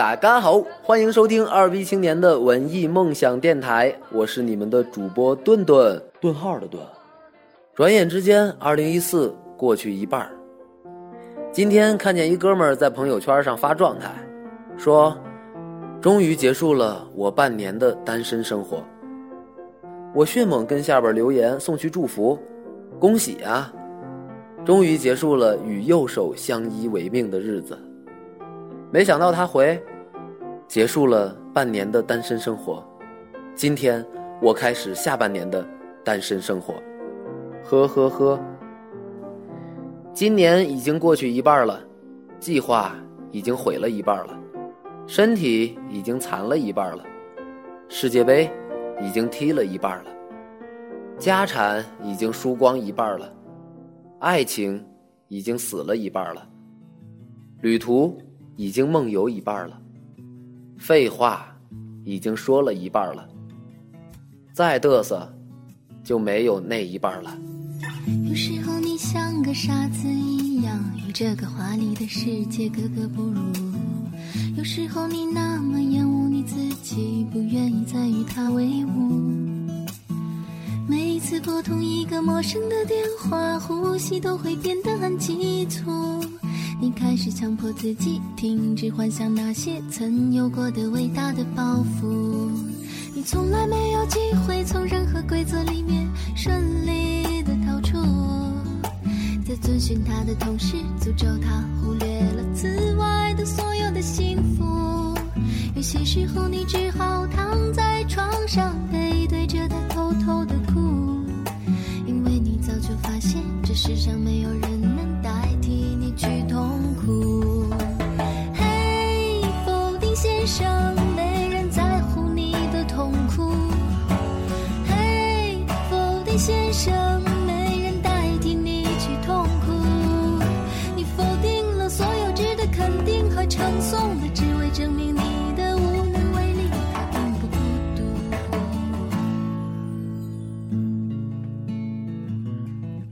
大家好，欢迎收听二逼青年的文艺梦想电台，我是你们的主播顿顿，顿号的顿。转眼之间，二零一四过去一半儿今天看见一哥们儿在朋友圈上发状态，说：“终于结束了我半年的单身生活。”我迅猛跟下边留言送去祝福，恭喜啊！终于结束了与右手相依为命的日子。没想到他回：“结束了半年的单身生活，今天我开始下半年的单身生活。”呵呵呵。今年已经过去一半了，计划已经毁了一半了，身体已经残了一半了，世界杯。已经踢了一半了，家产已经输光一半了，爱情已经死了一半了，旅途已经梦游一半了，废话已经说了一半了，再嘚瑟就没有那一半了。有时候你像个傻子一样，与这个华丽的世界格格不入；有时候你那么厌恶你自己，不愿意再与他为伍。每一次拨通一个陌生的电话，呼吸都会变得很急促。你开始强迫自己停止幻想那些曾有过的伟大的抱负。你从来没有机会从任何规则里面顺利的逃出。在遵循他的同时，诅咒他忽略了此外的所有的幸福。有些时候，你只好躺在床上，背对着他偷偷的哭，因为你早就发现，这世上没有人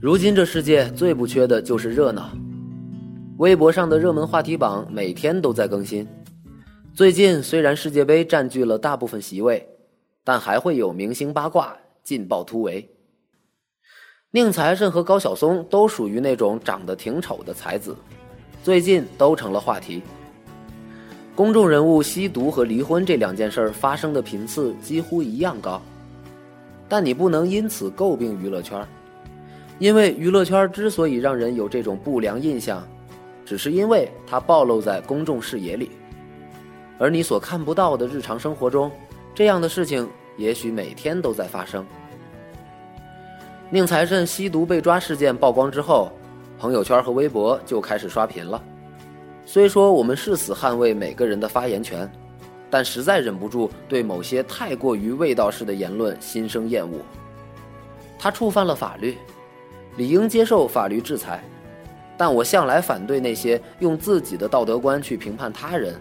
如今这世界最不缺的就是热闹，微博上的热门话题榜每天都在更新。最近虽然世界杯占据了大部分席位，但还会有明星八卦劲爆突围。宁财神和高晓松都属于那种长得挺丑的才子，最近都成了话题。公众人物吸毒和离婚这两件事发生的频次几乎一样高，但你不能因此诟病娱乐圈。因为娱乐圈之所以让人有这种不良印象，只是因为它暴露在公众视野里，而你所看不到的日常生活中，这样的事情也许每天都在发生。宁财神吸毒被抓事件曝光之后，朋友圈和微博就开始刷屏了。虽说我们誓死捍卫每个人的发言权，但实在忍不住对某些太过于味道式的言论心生厌恶。他触犯了法律。理应接受法律制裁，但我向来反对那些用自己的道德观去评判他人，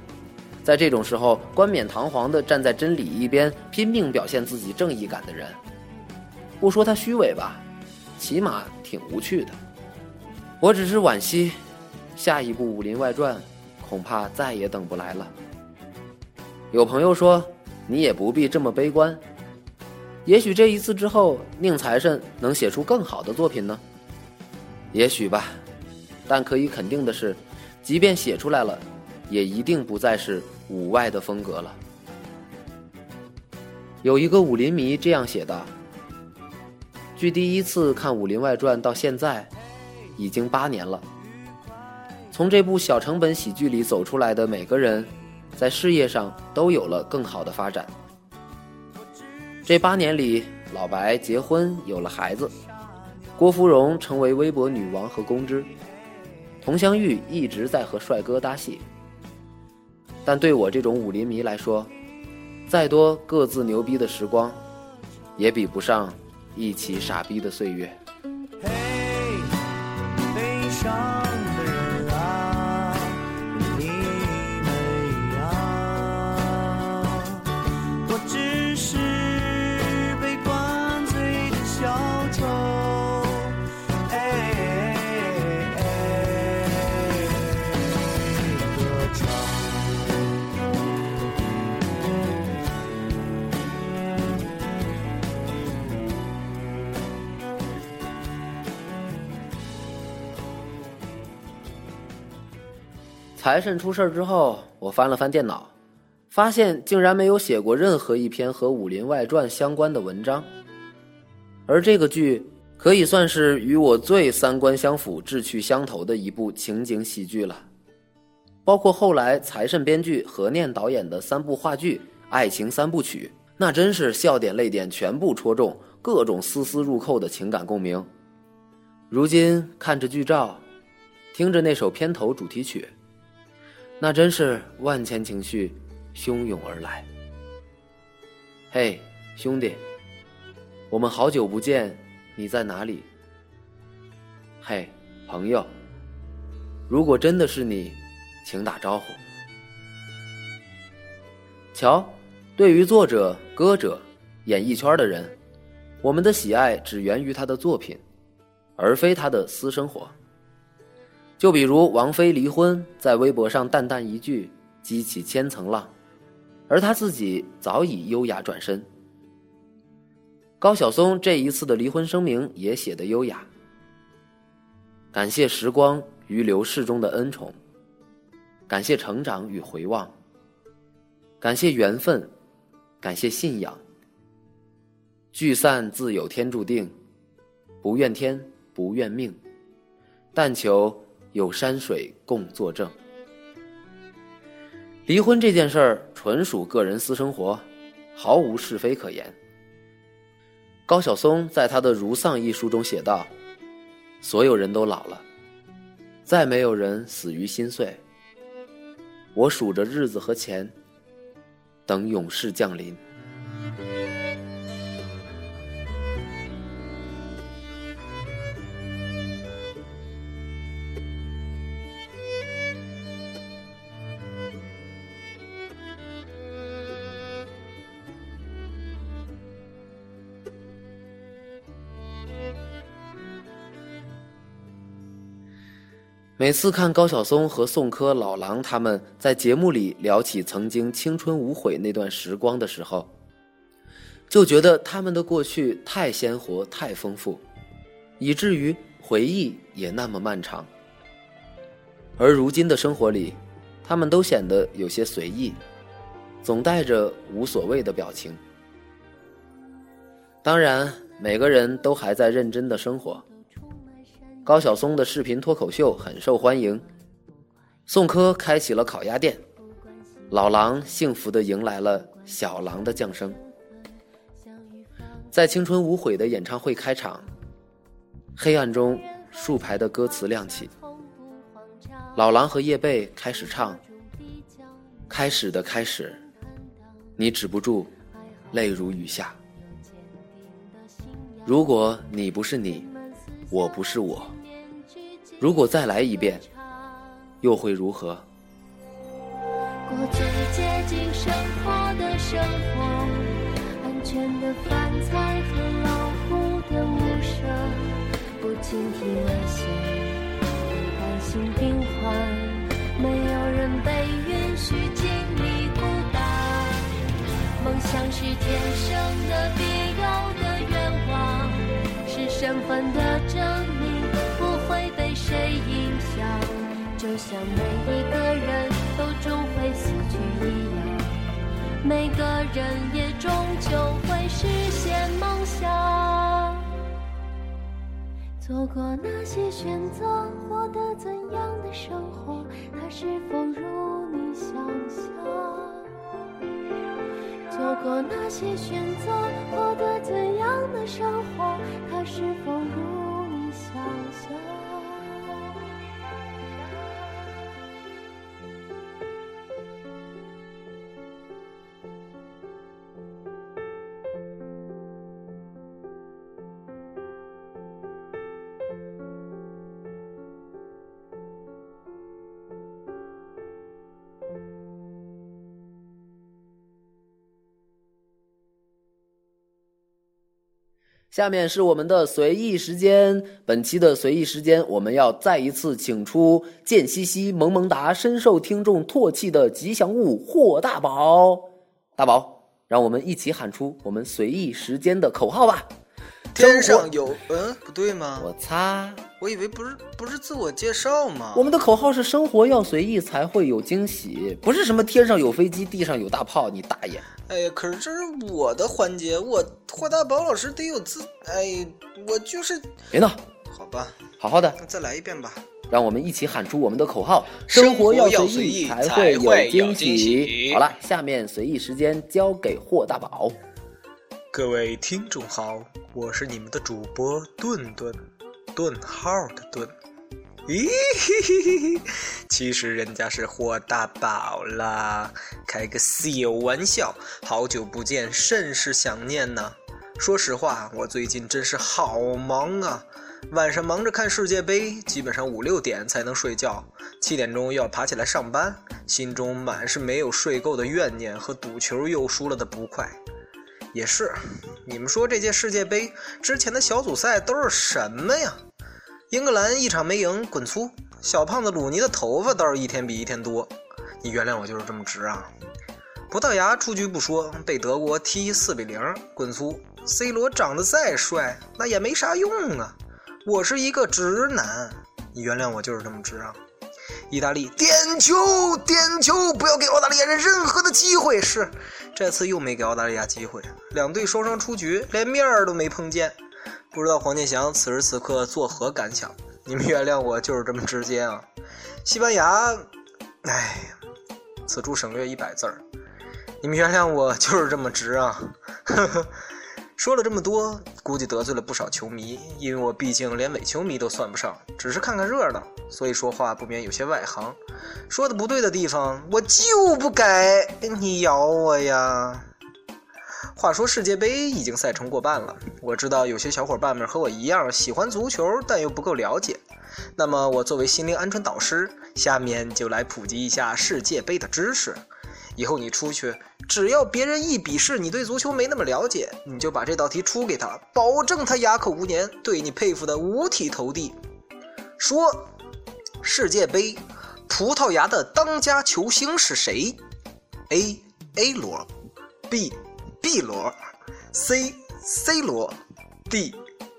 在这种时候冠冕堂皇地站在真理一边，拼命表现自己正义感的人。不说他虚伪吧，起码挺无趣的。我只是惋惜，下一部《武林外传》恐怕再也等不来了。有朋友说，你也不必这么悲观。也许这一次之后，宁财神能写出更好的作品呢。也许吧，但可以肯定的是，即便写出来了，也一定不再是武外的风格了。有一个武林迷这样写道：“距第一次看《武林外传》到现在，已经八年了。从这部小成本喜剧里走出来的每个人，在事业上都有了更好的发展。”这八年里，老白结婚有了孩子，郭芙蓉成为微博女王和公知，佟湘玉一直在和帅哥搭戏。但对我这种武林迷来说，再多各自牛逼的时光，也比不上一起傻逼的岁月。嘿，悲伤。财神出事之后，我翻了翻电脑，发现竟然没有写过任何一篇和《武林外传》相关的文章。而这个剧可以算是与我最三观相符、志趣相投的一部情景喜剧了。包括后来财神编剧何念导演的三部话剧《爱情三部曲》，那真是笑点泪点全部戳中，各种丝丝入扣的情感共鸣。如今看着剧照，听着那首片头主题曲，那真是万千情绪汹涌而来。嘿，兄弟，我们好久不见，你在哪里？嘿，朋友，如果真的是你。请打招呼。瞧，对于作者、歌者、演艺圈的人，我们的喜爱只源于他的作品，而非他的私生活。就比如王菲离婚，在微博上淡淡一句，激起千层浪，而他自己早已优雅转身。高晓松这一次的离婚声明也写得优雅，感谢时光于流逝中的恩宠。感谢成长与回望，感谢缘分，感谢信仰。聚散自有天注定，不怨天不怨命，但求有山水共作证。离婚这件事儿纯属个人私生活，毫无是非可言。高晓松在他的《如丧》一书中写道：“所有人都老了，再没有人死于心碎。”我数着日子和钱，等永世降临。每次看高晓松和宋柯、老狼他们在节目里聊起曾经青春无悔那段时光的时候，就觉得他们的过去太鲜活、太丰富，以至于回忆也那么漫长。而如今的生活里，他们都显得有些随意，总带着无所谓的表情。当然，每个人都还在认真的生活。高晓松的视频脱口秀很受欢迎，宋柯开启了烤鸭店，老狼幸福的迎来了小狼的降生。在青春无悔的演唱会开场，黑暗中竖排的歌词亮起，老狼和叶蓓开始唱：“开始的开始，你止不住，泪如雨下。如果你不是你，我不是我。”如果再来一遍，又会如何？过最接近生活的生活，安全的饭菜和老虎的屋舍，不倾听危险，不担心病患，没有人被允许经历孤单。梦想是天生的、必要的愿望，是身份的。谁影响？就像每一个人都终会死去一样，每个人也终究会实现梦想。做过那些选择，获得怎样的生活？它是否如你想象？做过那些选择，获得怎样的生活？它是否如你想象？下面是我们的随意时间。本期的随意时间，我们要再一次请出贱兮兮、萌萌哒、深受听众唾弃的吉祥物霍大宝。大宝，让我们一起喊出我们随意时间的口号吧！天上有嗯，不对吗？我擦，我以为不是不是自我介绍吗？我们的口号是生活要随意才会有惊喜，不是什么天上有飞机地上有大炮，你大爷！哎呀，可是这是我的环节，我霍大宝老师得有自哎，我就是别闹，好吧，好好的，那再来一遍吧。让我们一起喊出我们的口号：生活要随意才会有惊喜。好了，下面随意时间交给霍大宝。各位听众好，我是你们的主播顿顿，顿号的顿。咦嘿嘿嘿嘿，其实人家是霍大宝啦，开个小玩笑。好久不见，甚是想念呢。说实话，我最近真是好忙啊，晚上忙着看世界杯，基本上五六点才能睡觉，七点钟又要爬起来上班，心中满是没有睡够的怨念和赌球又输了的不快。也是，你们说这届世界杯之前的小组赛都是什么呀？英格兰一场没赢，滚粗；小胖子鲁尼的头发倒是一天比一天多。你原谅我就是这么直啊。葡萄牙出局不说，被德国踢四比零，滚粗。C 罗长得再帅，那也没啥用啊。我是一个直男，你原谅我就是这么直啊。意大利点球，点球，不要给澳大利亚人任何的机会。是，这次又没给澳大利亚机会，两队双双出局，连面儿都没碰见。不知道黄健翔此时此刻作何感想？你们原谅我就是这么直接啊。西班牙，哎，此处省略一百字儿。你们原谅我就是这么直啊。呵呵。说了这么多，估计得罪了不少球迷，因为我毕竟连伪球迷都算不上，只是看看热闹，所以说话不免有些外行。说的不对的地方，我就不改，你咬我呀！话说世界杯已经赛程过半了，我知道有些小伙伴们和我一样喜欢足球，但又不够了解。那么我作为心灵鹌鹑导师，下面就来普及一下世界杯的知识。以后你出去，只要别人一鄙视你对足球没那么了解，你就把这道题出给他，保证他哑口无言，对你佩服的五体投地。说世界杯，葡萄牙的当家球星是谁？A A 罗，B B 罗，C C 罗，D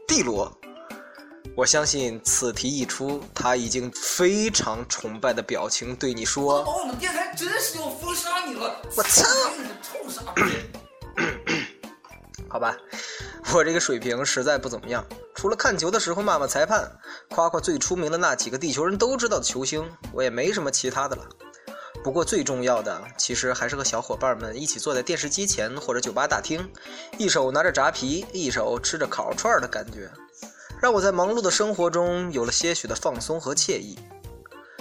D 罗。我相信此题一出，他已经非常崇拜的表情对你说：“我们电台真是要封杀你了！”我操！臭傻逼！好吧，我这个水平实在不怎么样，除了看球的时候骂骂裁判，夸夸最出名的那几个地球人都知道的球星，我也没什么其他的了。不过最重要的，其实还是和小伙伴们一起坐在电视机前或者酒吧大厅，一手拿着炸皮，一手吃着烤串的感觉。让我在忙碌的生活中有了些许的放松和惬意。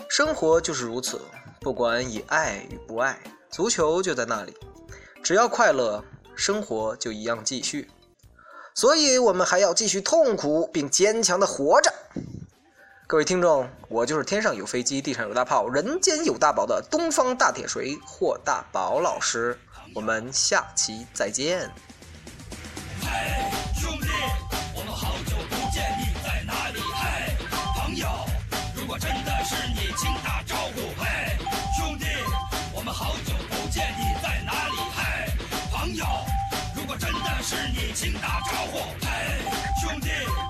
生活就是如此，不管以爱与不爱，足球就在那里。只要快乐，生活就一样继续。所以，我们还要继续痛苦并坚强的活着。各位听众，我就是天上有飞机，地上有大炮，人间有大宝的东方大铁锤霍大宝老师。我们下期再见。请打招呼。嘿兄弟。